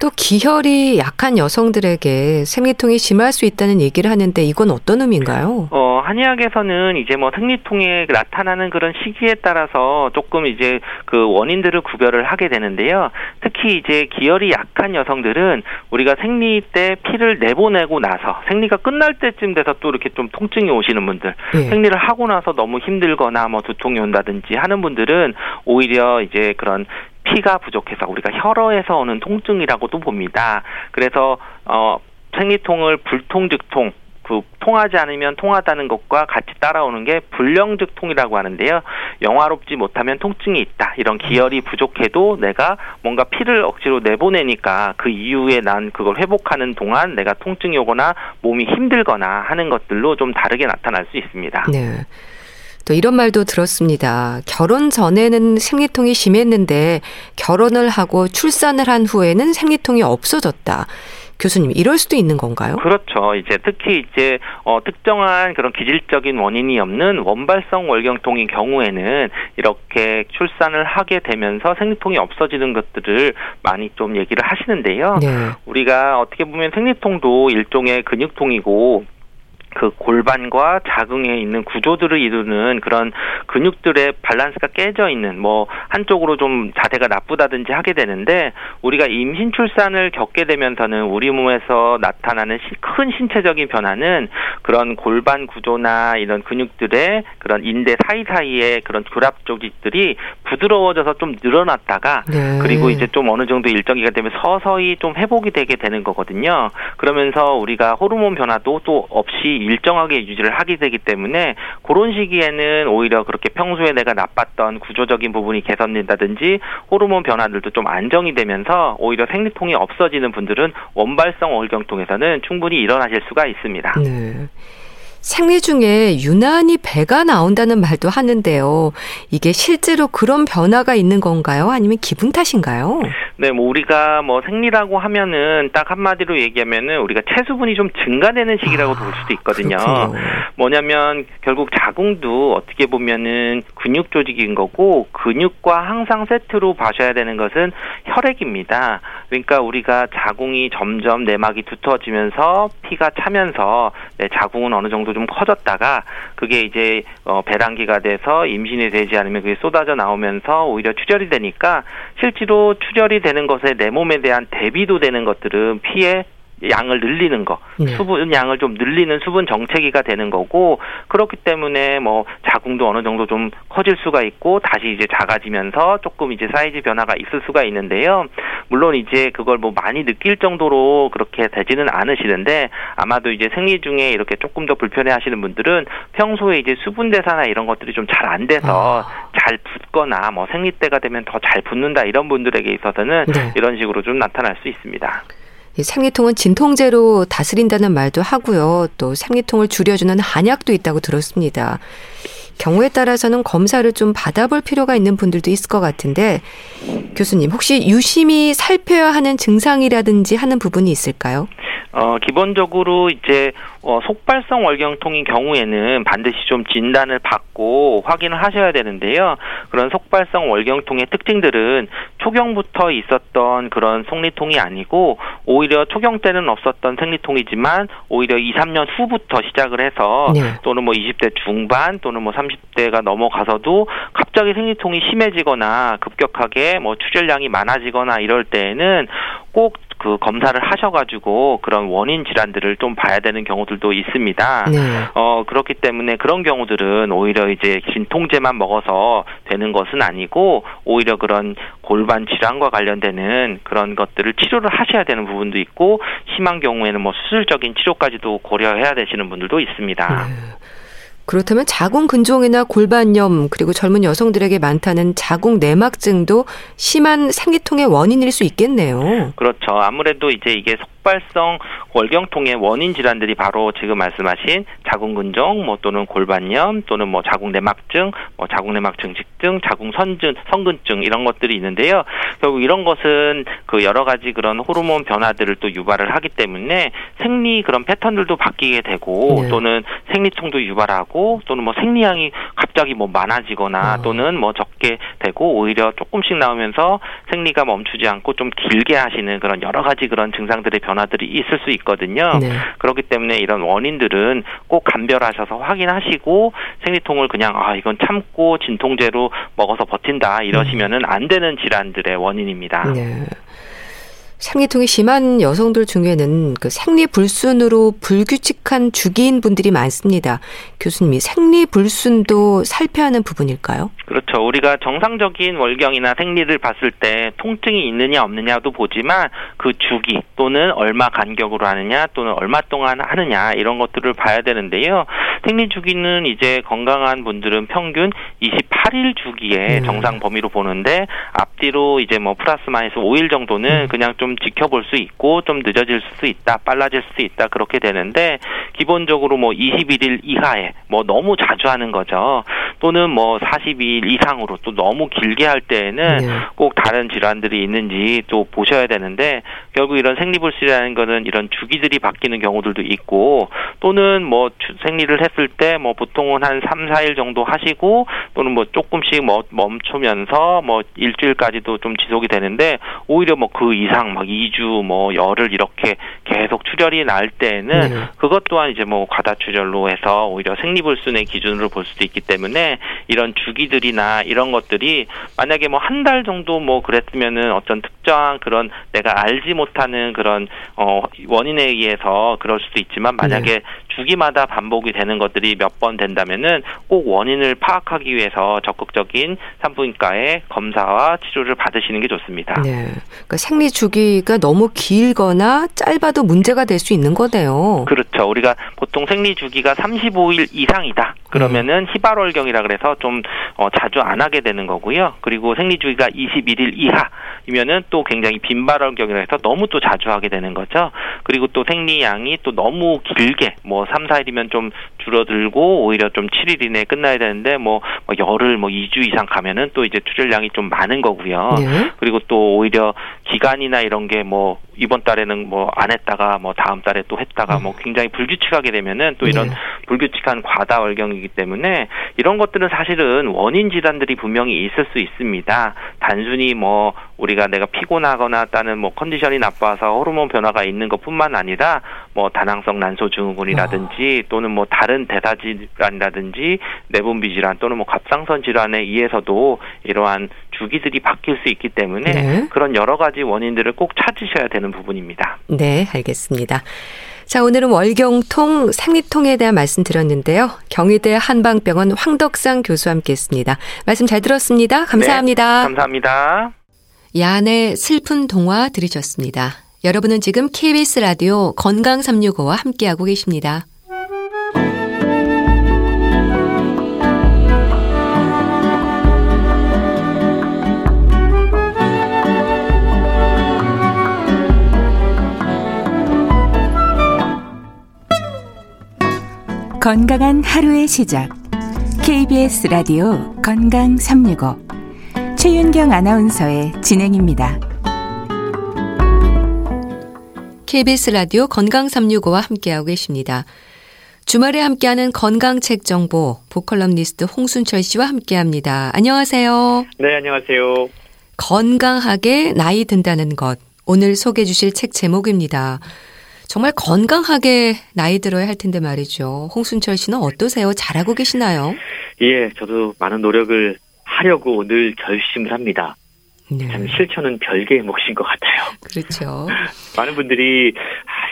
또 기혈이 약한 여성들에게 생리통이 심할 수 있다는 얘기를 하는데 이건 어떤 의미인가요? 어, 한의학에서는 이제 뭐 생리통이 나타나는 그런 시기에 따라서 조금 이제 그 원인들을 구별을 하게 되는데요. 특히 이제 기혈이 약한 여성들은 우리가 생리 때 피를 내보내고 나서 생리가 끝날 때쯤 돼서 또 이렇게 좀 통증이 오시는 분들, 네. 생리를 하고 나서 너무 힘들거나 뭐 두통이 온다든지 하는 분들은 오히려 이제 그런 피가 부족해서 우리가 혈어에서 오는 통증이라고도 봅니다. 그래서 어 생리통을 불통즉통 그 통하지 않으면 통하다는 것과 같이 따라오는 게 불령즉통이라고 하는데요. 영화롭지 못하면 통증이 있다. 이런 기혈이 부족해도 내가 뭔가 피를 억지로 내보내니까 그 이후에 난 그걸 회복하는 동안 내가 통증이 오거나 몸이 힘들거나 하는 것들로 좀 다르게 나타날 수 있습니다. 네. 또 이런 말도 들었습니다. 결혼 전에는 생리통이 심했는데 결혼을 하고 출산을 한 후에는 생리통이 없어졌다. 교수님 이럴 수도 있는 건가요? 그렇죠. 이제 특히 이제 어, 특정한 그런 기질적인 원인이 없는 원발성 월경통인 경우에는 이렇게 출산을 하게 되면서 생리통이 없어지는 것들을 많이 좀 얘기를 하시는데요. 네. 우리가 어떻게 보면 생리통도 일종의 근육통이고 그 골반과 자궁에 있는 구조들을 이루는 그런 근육들의 밸런스가 깨져 있는 뭐 한쪽으로 좀 자세가 나쁘다든지 하게 되는데 우리가 임신 출산을 겪게 되면서는 우리 몸에서 나타나는 큰 신체적인 변화는 그런 골반 구조나 이런 근육들의 그런 인대 사이사이에 그런 결합 조직들이 부드러워져서 좀 늘어났다가 네. 그리고 이제 좀 어느 정도 일정 기간 되면 서서히 좀 회복이 되게 되는 거거든요. 그러면서 우리가 호르몬 변화도 또 없이 일정하게 유지를 하게 되기 때문에 그런 시기에는 오히려 그렇게 평소에 내가 나빴던 구조적인 부분이 개선된다든지 호르몬 변화들도 좀 안정이 되면서 오히려 생리통이 없어지는 분들은 원발성 월경통에서는 충분히 일어나실 수가 있습니다. 네. 생리 중에 유난히 배가 나온다는 말도 하는데요. 이게 실제로 그런 변화가 있는 건가요? 아니면 기분 탓인가요? 네, 뭐 우리가 뭐 생리라고 하면은 딱 한마디로 얘기하면은 우리가 체수분이 좀 증가되는 시기라고 아, 볼 수도 있거든요. 그렇군요. 뭐냐면 결국 자궁도 어떻게 보면은 근육 조직인 거고 근육과 항상 세트로 봐셔야 되는 것은 혈액입니다. 그러니까 우리가 자궁이 점점 내막이 두터워지면서 피가 차면서 네, 자궁은 어느 정도 좀 커졌다가 그게 이제 어, 배란기가 돼서 임신이 되지 않으면 그게 쏟아져 나오면서 오히려 출혈이 되니까 실제로 출혈이 되는 것에 내 몸에 대한 대비도 되는 것들은 피에 양을 늘리는 거, 네. 수분 양을 좀 늘리는 수분 정체기가 되는 거고 그렇기 때문에 뭐 자궁도 어느 정도 좀 커질 수가 있고 다시 이제 작아지면서 조금 이제 사이즈 변화가 있을 수가 있는데요. 물론 이제 그걸 뭐 많이 느낄 정도로 그렇게 되지는 않으시는데 아마도 이제 생리 중에 이렇게 조금 더 불편해하시는 분들은 평소에 이제 수분 대사나 이런 것들이 좀 잘 안 돼서 아. 잘 붓거나 뭐 생리 때가 되면 더 잘 붓는다 이런 분들에게 있어서는 네. 이런 식으로 좀 나타날 수 있습니다. 생리통은 진통제로 다스린다는 말도 하고요. 또 생리통을 줄여주는 한약도 있다고 들었습니다. 경우에 따라서는 검사를 좀 받아볼 필요가 있는 분들도 있을 것 같은데 교수님 혹시 유심히 살펴야 하는 증상이라든지 하는 부분이 있을까요? 어, 기본적으로 이제 어, 속발성 월경통인 경우에는 반드시 좀 진단을 받고 확인을 하셔야 되는데요. 그런 속발성 월경통의 특징들은 초경부터 있었던 그런 생리통이 아니고 오히려 초경 때는 없었던 생리통이지만 오히려 2, 3년 후부터 시작을 해서 네. 또는 뭐 20대 중반 또는 뭐 30대가 넘어가서도 갑자기 생리통이 심해지거나 급격하게 뭐 출혈량이 많아지거나 이럴 때에는 꼭그 검사를 하셔가지고 그런 원인 질환들을 좀 봐야 되는 경우들도 있습니다. 네. 어 그렇기 때문에 그런 경우들은 오히려 이제 진통제만 먹어서 되는 것은 아니고 오히려 그런 골반 질환과 관련되는 그런 것들을 치료를 하셔야 되는 부분도 있고 심한 경우에는 뭐 수술적인 치료까지도 고려해야 되시는 분들도 있습니다. 네. 그렇다면 자궁 근종이나 골반염 그리고 젊은 여성들에게 많다는 자궁 내막증도 심한 생리통의 원인일 수 있겠네요. 그렇죠. 아무래도 이제 이게 폭발성 월경통의 원인 질환들이 바로 지금 말씀하신 자궁근종 뭐 또는 골반염 또는 뭐 자궁내막증, 뭐 자궁내막증 직증, 자궁선증, 성근증 이런 것들이 있는데요. 결국 이런 것은 그 여러 가지 그런 호르몬 변화들을 또 유발을 하기 때문에 생리 그런 패턴들도 바뀌게 되고 네. 또는 생리통도 유발하고 또는 뭐 생리량이 갑자기 뭐 많아지거나 어. 또는 뭐 적게 되고 오히려 조금씩 나오면서 생리가 멈추지 않고 좀 길게 하시는 그런 여러 가지 그런 증상들의 변화 변화들이 있을 수 있거든요. 네. 그렇기 때문에 이런 원인들은 꼭 감별하셔서 확인하시고 생리통을 그냥 아 이건 참고 진통제로 먹어서 버틴다 이러시면은 안 되는 질환들의 원인입니다. 네. 생리통이 심한 여성들 중에는 그 생리 불순으로 불규칙한 주기인 분들이 많습니다. 교수님이 생리 불순도 살펴야 하는 부분일까요? 그렇죠. 우리가 정상적인 월경이나 생리를 봤을 때 통증이 있느냐 없느냐도 보지만 그 주기 또는 얼마 간격으로 하느냐 또는 얼마 동안 하느냐 이런 것들을 봐야 되는데요. 생리 주기는 이제 건강한 분들은 평균 28일 주기에 네. 정상 범위로 보는데 앞뒤로 이제 뭐 플러스 마이너스 5일 정도는 음. 그냥 좀좀 지켜볼 수 있고 좀 늦어질 수 있다, 빨라질 수 있다 그렇게 되는데 기본적으로 뭐 21일 이하에 뭐 너무 자주 하는 거죠. 또는 뭐 42일 이상으로 또 너무 길게 할 때에는 네. 꼭 다른 질환들이 있는지 또 보셔야 되는데 결국 이런 생리불순이라는 거는 이런 주기들이 바뀌는 경우들도 있고 또는 뭐 생리를 했을 때 뭐 보통은 한 3, 4일 정도 하시고 또는 뭐 조금씩 뭐 멈추면서 뭐 일주일까지도 좀 지속이 되는데 오히려 뭐 그 이상 막 2주 뭐 열흘 이렇게 계속 출혈이 날 때는 네. 그것 또한 이제 뭐 과다 출혈로 해서 오히려 생리불순의 기준으로 볼 수도 있기 때문에 이런 주기들이나 이런 것들이 만약에 뭐 한 달 정도 뭐 그랬으면은 어떤 특정한 그런 내가 알지 못하는 그런 어 원인에 의해서 그럴 수도 있지만 만약에 네. 주기마다 반복이 되는 것들이 몇 번 된다면은 꼭 원인을 파악하기 위해서 적극적인 산부인과의 검사와 치료를 받으시는 게 좋습니다. 네. 그러니까 생리 주기가 너무 길거나 짧아도 문제가 될 수 있는 거네요. 그렇죠. 우리가 보통 생리 주기가 35일 이상이다. 그러면은 음. 희발월경이라 그래서 좀 어, 자주 안 하게 되는 거고요. 그리고 생리 주기가 21일 이하이면은 또 굉장히 빈발월경이라 해서 너무 또 자주 하게 되는 거죠. 그리고 또 생리양이 또 너무 길게 뭐 3, 4일이면 좀 줄어들고 오히려 좀 7일 이내에 끝나야 되는데 뭐, 뭐 열흘 뭐 2주 이상 가면은 또 이제 출혈량이 좀 많은 거고요. 네. 그리고 또 오히려 기간이나 이런 게 뭐 이번 달에는 뭐 안 했다가 뭐 다음 달에 또 했다가 음. 뭐 굉장히 불규칙하게 되면은 또 이런 네. 불규칙한 과다 월경이기 때문에 이런 것들은 사실은 원인 질환들이 분명히 있을 수 있습니다. 단순히 뭐 우리가 내가 피곤하거나 따는 뭐 컨디션이 나빠서 호르몬 변화가 있는 것뿐만 아니라 뭐 다낭성 난소 증후군이라든지 어. 또는 뭐 다른 대사 질환이라든지 내분비 질환 또는 뭐 갑상선 질환에 의해서도 이러한 주기들이 바뀔 수 있기 때문에 네. 그런 여러 가지 원인들을 꼭 찾으셔야 되는 부분입니다. 네, 알겠습니다. 자, 오늘은 월경통, 생리통에 대한 말씀 드렸는데요. 경희대 한방병원 황덕상 교수와 함께 했습니다. 말씀 잘 들었습니다. 감사합니다. 네, 감사합니다. 야내 슬픈 동화 들으셨습니다. 여러분은 지금 KBS 라디오 건강 365와 함께하고 계십니다. 건강한 하루의 시작. KBS 라디오 건강 365. 최윤경 아나운서의 진행입니다. KBS 라디오 건강 365와 함께하고 계십니다. 주말에 함께하는 건강책 정보 보컬럼니스트 홍순철 씨와 함께합니다. 안녕하세요. 네, 안녕하세요. 건강하게 나이 든다는 것. 오늘 소개해 주실 책 제목입니다. 정말 건강하게 나이 들어야 할 텐데 말이죠. 홍순철 씨는 어떠세요? 잘하고 계시나요? 예, 저도 많은 노력을 하려고 늘 결심을 합니다. 네. 참 실천은 별개의 몫인 것 같아요. 그렇죠. [laughs] 많은 분들이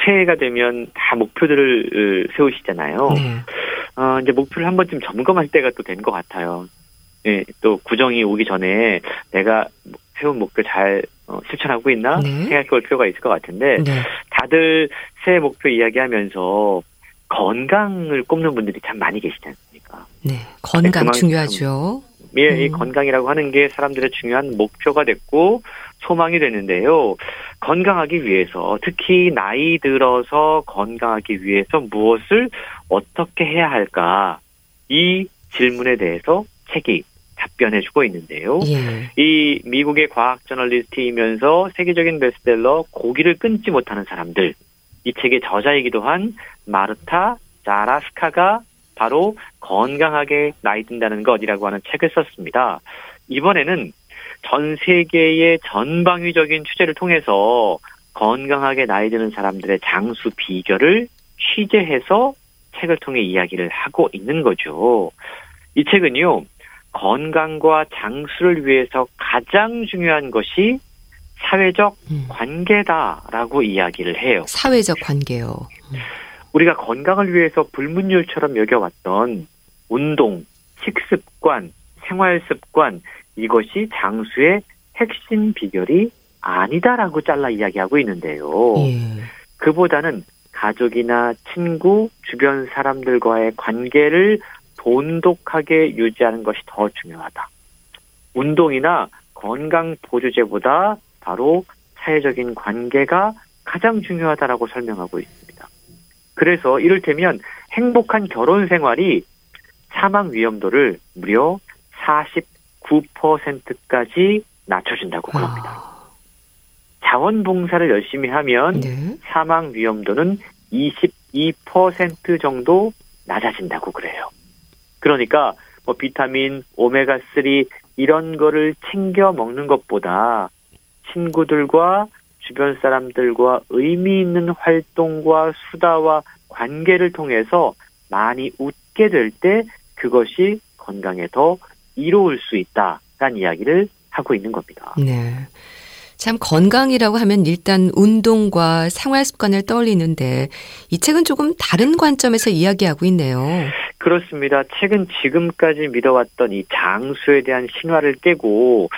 새해가 되면 다 목표들을 세우시잖아요. 네. 어, 이제 목표를 한 번쯤 점검할 때가 또 된 것 같아요. 예, 또 구정이 오기 전에 내가 세운 목표 잘 어, 실천하고 있나 네. 생각해 볼 필요가 있을 것 같은데 네. 다들 새해 목표 이야기하면서 건강을 꼽는 분들이 참 많이 계시지 않습니까? 네, 건강 네, 중요하죠. 예, 음. 이 건강이라고 하는 게 사람들의 중요한 목표가 됐고 소망이 되는데요. 건강하기 위해서 특히 나이 들어서 건강하기 위해서 무엇을 어떻게 해야 할까 이 질문에 대해서 책이 답변해주고 있는데요. 예. 이 미국의 과학 저널리스트이면서 세계적인 베스트셀러 고기를 끊지 못하는 사람들 이 책의 저자이기도 한 마르타 자라스카가 바로 건강하게 나이 든다는 것이라고 하는 책을 썼습니다. 이번에는 전 세계의 전방위적인 취재를 통해서 건강하게 나이 드는 사람들의 장수 비결을 취재해서 책을 통해 이야기를 하고 있는 거죠. 이 책은요, 건강과 장수를 위해서 가장 중요한 것이 사회적 음. 관계다라고 이야기를 해요. 사회적 관계요. 음. 우리가 건강을 위해서 불문율처럼 여겨왔던 운동, 식습관, 생활습관 이것이 장수의 핵심 비결이 아니다라고 잘라 이야기하고 있는데요. 예. 그보다는 가족이나 친구, 주변 사람들과의 관계를 돈독하게 유지하는 것이 더 중요하다. 운동이나 건강 보조제보다 바로 사회적인 관계가 가장 중요하다라고 설명하고 있습니다. 그래서 이를테면 행복한 결혼 생활이 사망 위험도를 무려 49%까지 낮춰준다고. 아, 자원봉사를 열심히 하면 네. 사망 위험도는 22% 정도 낮아진다고 그래요. 그러니까 뭐 비타민, 오메가 3 이런 거를 챙겨 먹는 것보다 친구들과 주변 사람들과 의미 있는 활동과 수다와 관계를 통해서 많이 웃게 될 때 그것이 건강에 더 이로울 수 있다라는 이야기를 하고 있는 겁니다. 네. 참 건강이라고 하면 일단 운동과 생활 습관을 떠올리는데 이 책은 조금 다른 관점에서 이야기하고 있네요. 그렇습니다. 책은 지금까지 믿어왔던 이 장수에 대한 신화를 깨고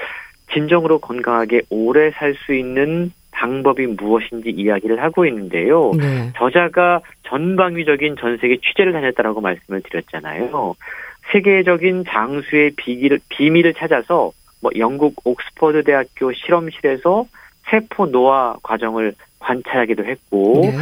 진정으로 건강하게 오래 살 수 있는 방법이 무엇인지 이야기를 하고 있는데요. 네. 저자가 전방위적인 전 세계 취재를 다녔다라고 말씀을 드렸잖아요. 세계적인 장수의 비기를, 비밀을 찾아서 뭐 영국 옥스퍼드 대학교 실험실에서 세포 노화 과정을 관찰하기도 했고 네.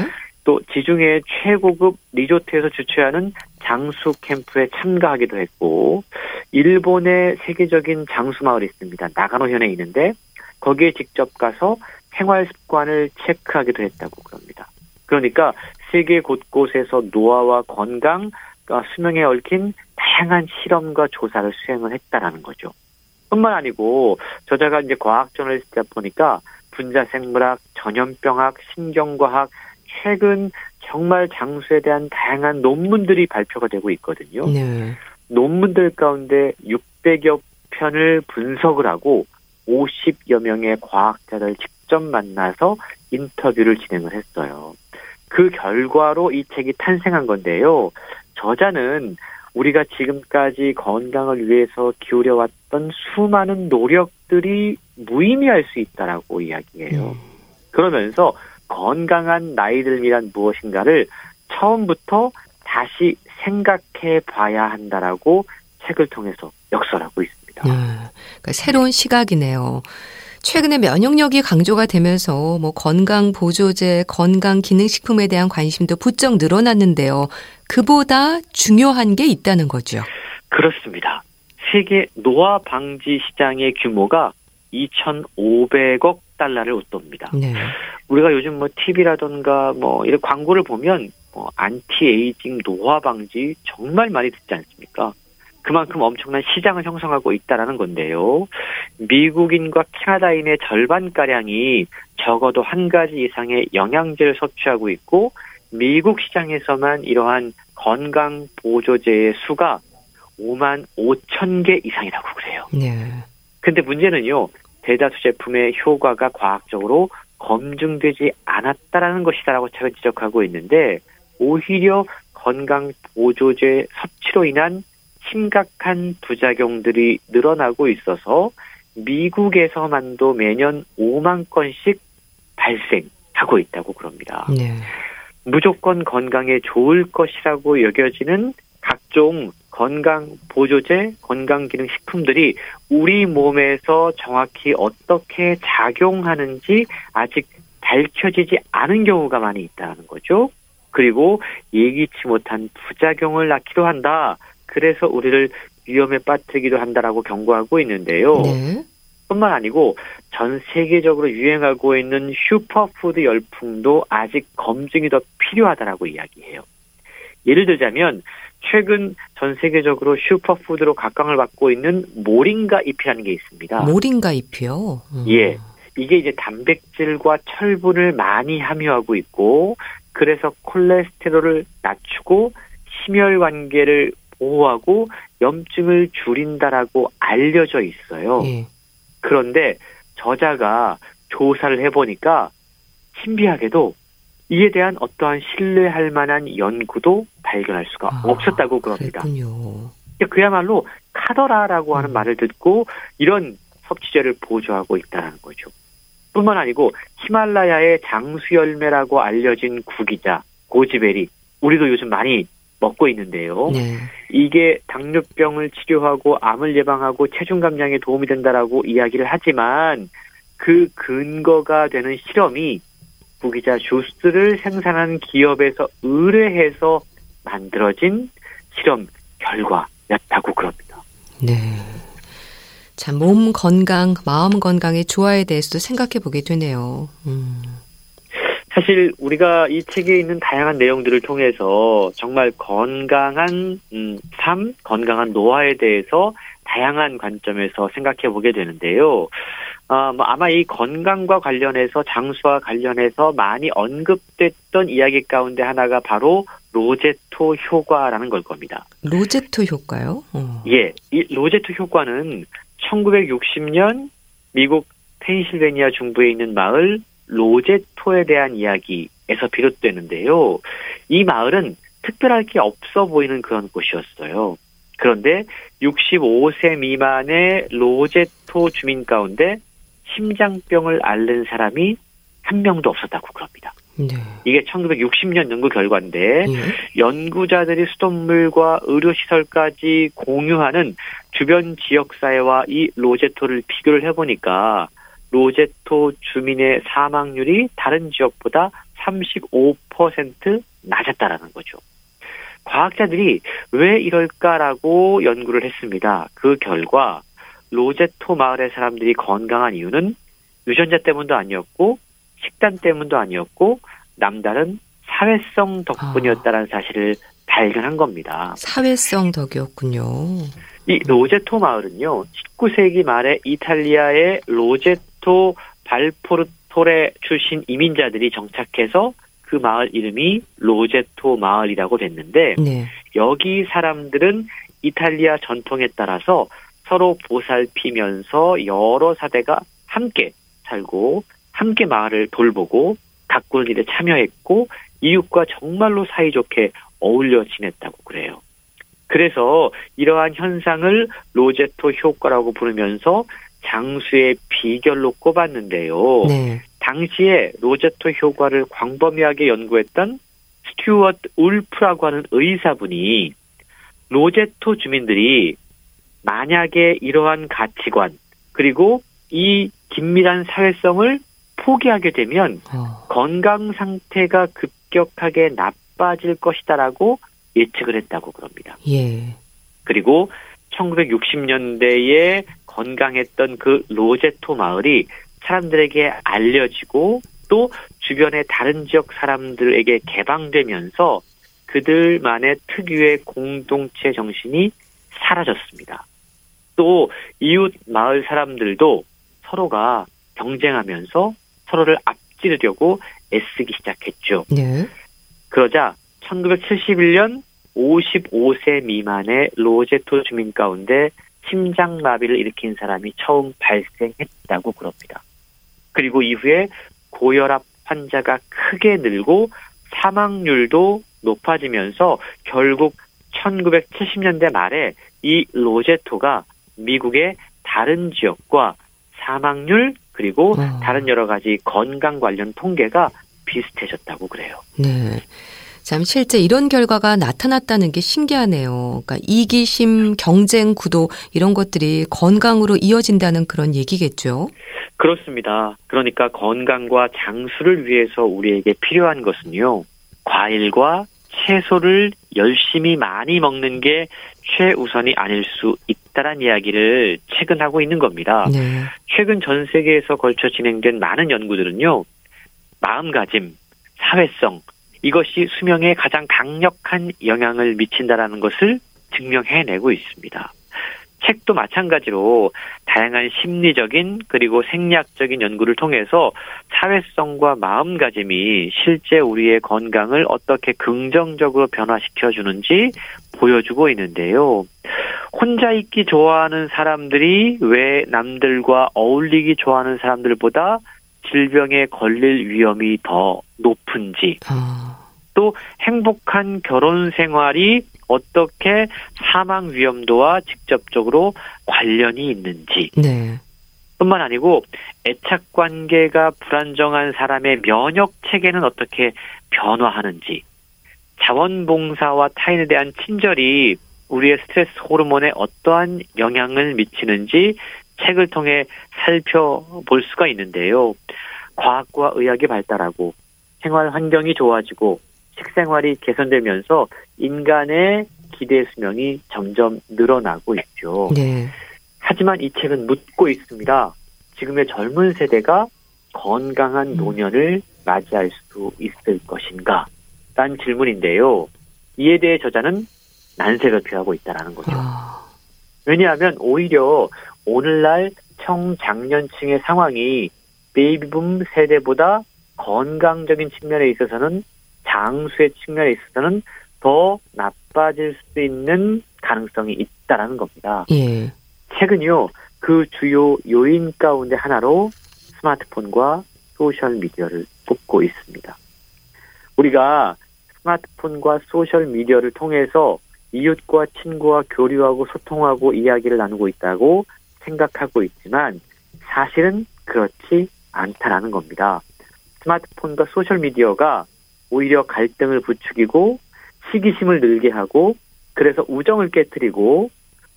또 지중해 최고급 리조트에서 주최하는 장수 캠프에 참가하기도 했고 일본의 세계적인 장수 마을이 있습니다. 나가노현에 있는데 거기에 직접 가서 생활 습관을 체크하기도 했다고 그럽니다. 그러니까 세계 곳곳에서 노화와 건강, 과 수명에 얽힌 다양한 실험과 조사를 수행을 했다라는 거죠. 뿐만 아니고 저자가 이제 과학전을 쓰다 보니까 분자 생물학, 전염병학, 신경과학 최근 정말 장수에 대한 다양한 논문들이 발표가 되고 있거든요. 네. 논문들 가운데 600여 편을 분석을 하고 50여 명의 과학자를 직접 만나서 인터뷰를 진행을 했어요. 그 결과로 이 책이 탄생한 건데요. 저자는 우리가 지금까지 건강을 위해서 기울여왔던 수많은 노력들이 무의미할 수 있다라고 이야기해요. 음. 그러면서 건강한 나이들이란 무엇인가를 처음부터 다시 생각해 봐야 한다라고 책을 통해서 역설하고 있습니다. 아, 그러니까 새로운 시각이네요. 최근에 면역력이 강조가 되면서 뭐 건강 보조제, 건강 기능식품에 대한 관심도 부쩍 늘어났는데요. 그보다 중요한 게 있다는 거죠. 그렇습니다. 세계 노화 방지 시장의 규모가 2,500억 달러를 웃돕니다. 네. 우리가 요즘 뭐 TV라던가 뭐 이런 광고를 보면 뭐 안티에이징 노화 방지 정말 많이 듣지 않습니까? 그만큼 엄청난 시장을 형성하고 있다라는 건데요. 미국인과 캐나다인의 절반 가량이 적어도 한 가지 이상의 영양제를 섭취하고 있고 미국 시장에서만 이러한 건강 보조제의 수가 5만 5천 개 이상이라고 그래요. 네. 근데 문제는요. 대다수 제품의 효과가 과학적으로 검증되지 않았다라는 것이다라고 책을 지적하고 있는데 오히려 건강 보조제 섭취로 인한 심각한 부작용들이 늘어나고 있어서 미국에서만도 매년 5만 건씩 발생하고 있다고 그럽니다. 네. 무조건 건강에 좋을 것이라고 여겨지는 각종 건강 보조제, 건강 기능 식품들이 우리 몸에서 정확히 어떻게 작용하는지 아직 밝혀지지 않은 경우가 많이 있다는 거죠. 그리고 예기치 못한 부작용을 낳기도 한다. 그래서 우리를 위험에 빠뜨리기도 한다라고 경고하고 있는데요. 네. 뿐만 아니고 전 세계적으로 유행하고 있는 슈퍼푸드 열풍도 아직 검증이 더 필요하다라고 이야기해요. 예를 들자면 최근 전 세계적으로 슈퍼푸드로 각광을 받고 있는 모링가 잎이라는 게 있습니다. 모링가 잎이요. 음. 예. 이게 이제 단백질과 철분을 많이 함유하고 있고 그래서 콜레스테롤을 낮추고 심혈 관계를 보호하고 염증을 줄인다라고 알려져 있어요. 예. 그런데 저자가 조사를 해보니까 신비하게도 이에 대한 어떠한 신뢰할 만한 연구도 발견할 수가 아, 없었다고 그럽니다. 그랬군요. 그야말로 카더라라고 하는 음. 말을 듣고 이런 섭취제를 보조하고 있다는 거죠. 뿐만 아니고 히말라야의 장수 열매라고 알려진 구기자 고지베리 우리도 요즘 많이 먹고 있는데요. 네. 이게 당뇨병을 치료하고 암을 예방하고 체중 감량에 도움이 된다라고 이야기를 하지만 그 근거가 되는 실험이 무기자 주스를 생산한 기업에서 의뢰해서 만들어진 실험 결과였다고 그럽니다. 네. 자, 몸 건강, 마음 건강의 조화에 대해서도 생각해 보게 되네요. 음. 사실 우리가 이 책에 있는 다양한 내용들을 통해서 정말 건강한 음, 삶, 건강한 노화에 대해서 다양한 관점에서 생각해 보게 되는데요. 어, 뭐 아마 이 건강과 관련해서 장수와 관련해서 많이 언급됐던 이야기 가운데 하나가 바로 로제토 효과라는 걸 겁니다. 로제토 효과요? 어. 예, 이 로제토 효과는 1960년 미국 펜실베니아 중부에 있는 마을 로제토에 대한 이야기에서 비롯되는데요. 이 마을은 특별할 게 없어 보이는 그런 곳이었어요. 그런데 65세 미만의 로제토 주민 가운데 심장병을 앓는 사람이 한 명도 없었다고 그럽니다. 네. 이게 1960년 연구 결과인데 예. 연구자들이 수돗물과 의료시설까지 공유하는 주변 지역사회와 이 로제토를 비교를 해보니까 로제토 주민의 사망률이 다른 지역보다 35% 낮았다라는 거죠. 과학자들이 왜 이럴까라고 연구를 했습니다. 그 결과 로제토 마을의 사람들이 건강한 이유는 유전자 때문도 아니었고 식단 때문도 아니었고 남다른 사회성 덕분이었다는 사실을 발견한 겁니다. 사회성 덕이었군요. 이 로제토 마을은요, 19세기 말에 이탈리아의 로제토 발포르토레 출신 이민자들이 정착해서 그 마을 이름이 로제토 마을이라고 됐는데, 네. 여기 사람들은 이탈리아 전통에 따라서 서로 보살피면서 여러 사대가 함께 살고, 함께 마을을 돌보고, 가꾸는 일에 참여했고, 이웃과 정말로 사이좋게 어울려 지냈다고 그래요. 그래서 이러한 현상을 로제토 효과라고 부르면서 장수의 비결로 꼽았는데요. 네. 당시에 로제토 효과를 광범위하게 연구했던 스튜어트 울프라고 하는 의사분이 로제토 주민들이 만약에 이러한 가치관 그리고 이 긴밀한 사회성을 포기하게 되면 어. 건강 상태가 급격하게 나빠질 것이다라고 예측을 했다고 그럽니다. 예. 그리고 1960년대에 건강했던 그 로제토 마을이 사람들에게 알려지고 또 주변의 다른 지역 사람들에게 개방되면서 그들만의 특유의 공동체 정신이 사라졌습니다. 또 이웃 마을 사람들도 서로가 경쟁하면서 서로를 앞지르려고 애쓰기 시작했죠. 네. 그러자 1971년 55세 미만의 로제토 주민 가운데 심장마비를 일으킨 사람이 처음 발생했다고 그럽니다. 그리고 이후에 고혈압 환자가 크게 늘고 사망률도 높아지면서 결국 1970년대 말에 이 로제토가 미국의 다른 지역과 사망률 그리고 어. 다른 여러 가지 건강 관련 통계가 비슷해졌다고 그래요. 네. 참 실제 이런 결과가 나타났다는 게 신기하네요. 그러니까 이기심, 경쟁 구도 이런 것들이 건강으로 이어진다는 그런 얘기겠죠. 그렇습니다. 그러니까 건강과 장수를 위해서 우리에게 필요한 것은요. 과일과 채소를 열심히 많이 먹는 게 최우선이 아닐 수 있다란 이야기를 최근 하고 있는 겁니다. 네. 최근 전 세계에서 걸쳐 진행된 많은 연구들은요. 마음가짐, 사회성, 이것이 수명에 가장 강력한 영향을 미친다라는 것을 증명해내고 있습니다. 책도 마찬가지로 다양한 심리적인 그리고 생리학적인 연구를 통해서 사회성과 마음가짐이 실제 우리의 건강을 어떻게 긍정적으로 변화시켜 주는지 보여주고 있는데요. 혼자 있기 좋아하는 사람들이 왜 남들과 어울리기 좋아하는 사람들보다 질병에 걸릴 위험이 더 높은지 아, 또 행복한 결혼 생활이 어떻게 사망 위험도와 직접적으로 관련이 있는지. 네. 뿐만 아니고 애착 관계가 불안정한 사람의 면역 체계는 어떻게 변화하는지. 자원봉사와 타인에 대한 친절이 우리의 스트레스 호르몬에 어떠한 영향을 미치는지 책을 통해 살펴볼 수가 있는데요. 과학과 의학이 발달하고 생활 환경이 좋아지고 식생활이 개선되면서 인간의 기대 수명이 점점 늘어나고 있죠. 네. 하지만 이 책은 묻고 있습니다. 지금의 젊은 세대가 건강한 음. 노년을 맞이할 수 있을 것인가? 란 질문인데요. 이에 대해 저자는 난색을 표하고 있다는 거죠. 아, 왜냐하면 오히려 오늘날 청장년층의 상황이 베이비붐 세대보다 건강적인 측면에 있어서는 장수의 측면에 있어서는 더 나빠질 수 있는 가능성이 있다라는 겁니다. 예. 최근요 그 주요 요인 가운데 하나로 스마트폰과 소셜 미디어를 뽑고 있습니다. 우리가 스마트폰과 소셜 미디어를 통해서 이웃과 친구와 교류하고 소통하고 이야기를 나누고 있다고 생각하고 있지만 사실은 그렇지 않다라는 겁니다. 스마트폰과 소셜 미디어가 오히려 갈등을 부추기고 시기심을 늘게 하고 그래서 우정을 깨뜨리고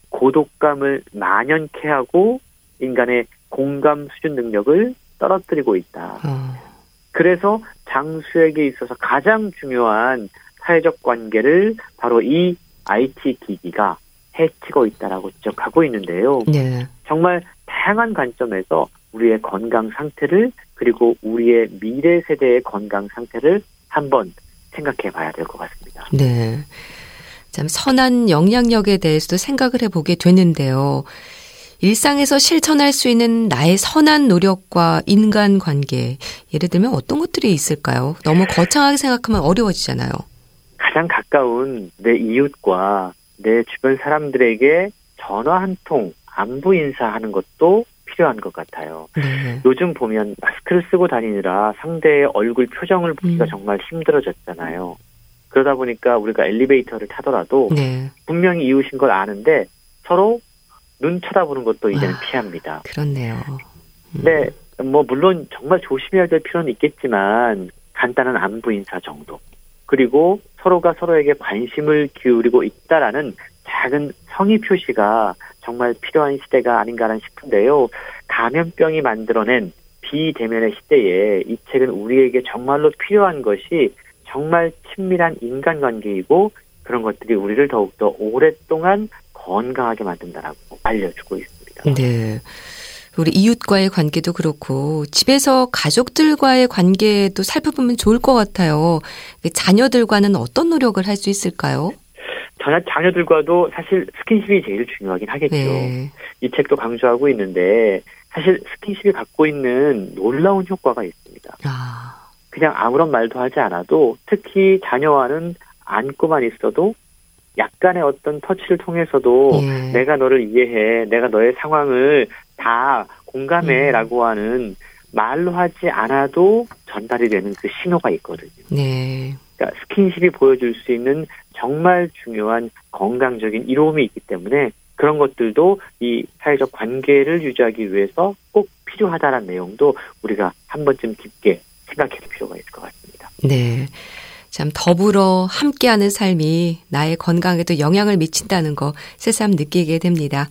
고독감을 만연케 하고 인간의 공감 수준 능력을 떨어뜨리고 있다. 어, 그래서 장수에게 있어서 가장 중요한 사회적 관계를 바로 이 IT 기기가 해치고 있다라고 지적하고 있는데요. 네. 정말 다양한 관점에서 우리의 건강 상태를 그리고 우리의 미래 세대의 건강 상태를 한번 생각해 봐야 될 것 같습니다. 네. 참 선한 영향력에 대해서도 생각을 해보게 되는데요. 일상에서 실천할 수 있는 나의 선한 노력과 인간 관계, 예를 들면 어떤 것들이 있을까요? 너무 거창하게 생각하면 어려워지잖아요. 가장 가까운 내 이웃과 내 주변 사람들에게 전화 한 통 안부 인사하는 것도 필요한 것 같아요. 네. 요즘 보면 마스크를 쓰고 다니느라 상대의 얼굴 표정을 보기가 음. 정말 힘들어졌잖아요. 그러다 보니까 우리가 엘리베이터를 타더라도 네. 분명히 이웃인 걸 아는데 서로 눈 쳐다보는 것도 이제는 아. 피합니다. 그렇네요. 음. 네, 뭐 물론 정말 조심해야 될 필요는 있겠지만 간단한 안부 인사 정도 그리고 서로가 서로에게 관심을 기울이고 있다라는 작은 성의 표시가 정말 필요한 시대가 아닌가라는 싶은데요. 감염병이 만들어낸 비대면의 시대에 이 책은 우리에게 정말로 필요한 것이 정말 친밀한 인간관계이고 그런 것들이 우리를 더욱더 오랫동안 건강하게 만든다라고 알려주고 있습니다. 네. 우리 이웃과의 관계도 그렇고 집에서 가족들과의 관계도 살펴보면 좋을 것 같아요. 그 자녀들과는 어떤 노력을 할 수 있을까요? 자녀, 자녀들과도 사실 스킨십이 제일 중요하긴 하겠죠. 네. 이 책도 강조하고 있는데 사실 스킨십이 갖고 있는 놀라운 효과가 있습니다. 아, 그냥 아무런 말도 하지 않아도 특히 자녀와는 안고만 있어도 약간의 어떤 터치를 통해서도 예. 내가 너를 이해해, 내가 너의 상황을 다 음. 공감해라고 하는 말로 하지 않아도 전달이 되는 그 신호가 있거든요. 네. 그러니까 스킨십이 보여줄 수 있는 정말 중요한 건강적인 이로움이 있기 때문에 그런 것들도 이 사회적 관계를 유지하기 위해서 꼭 필요하다는 내용도 우리가 한 번쯤 깊게 생각해 볼 필요가 있을 것 같습니다. 네. 참 더불어 함께하는 삶이 나의 건강에도 영향을 미친다는 거 새삼 느끼게 됩니다.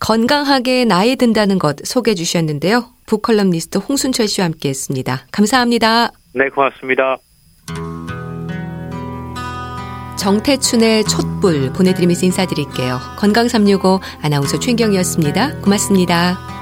건강하게 나이 든다는 것 소개해 주셨는데요. 북컬럼니스트 홍순철 씨와 함께했습니다. 감사합니다. 네, 고맙습니다. 정태춘의 촛불 보내드리면서 인사드릴게요. 건강365 아나운서 최경이었습니다. 고맙습니다.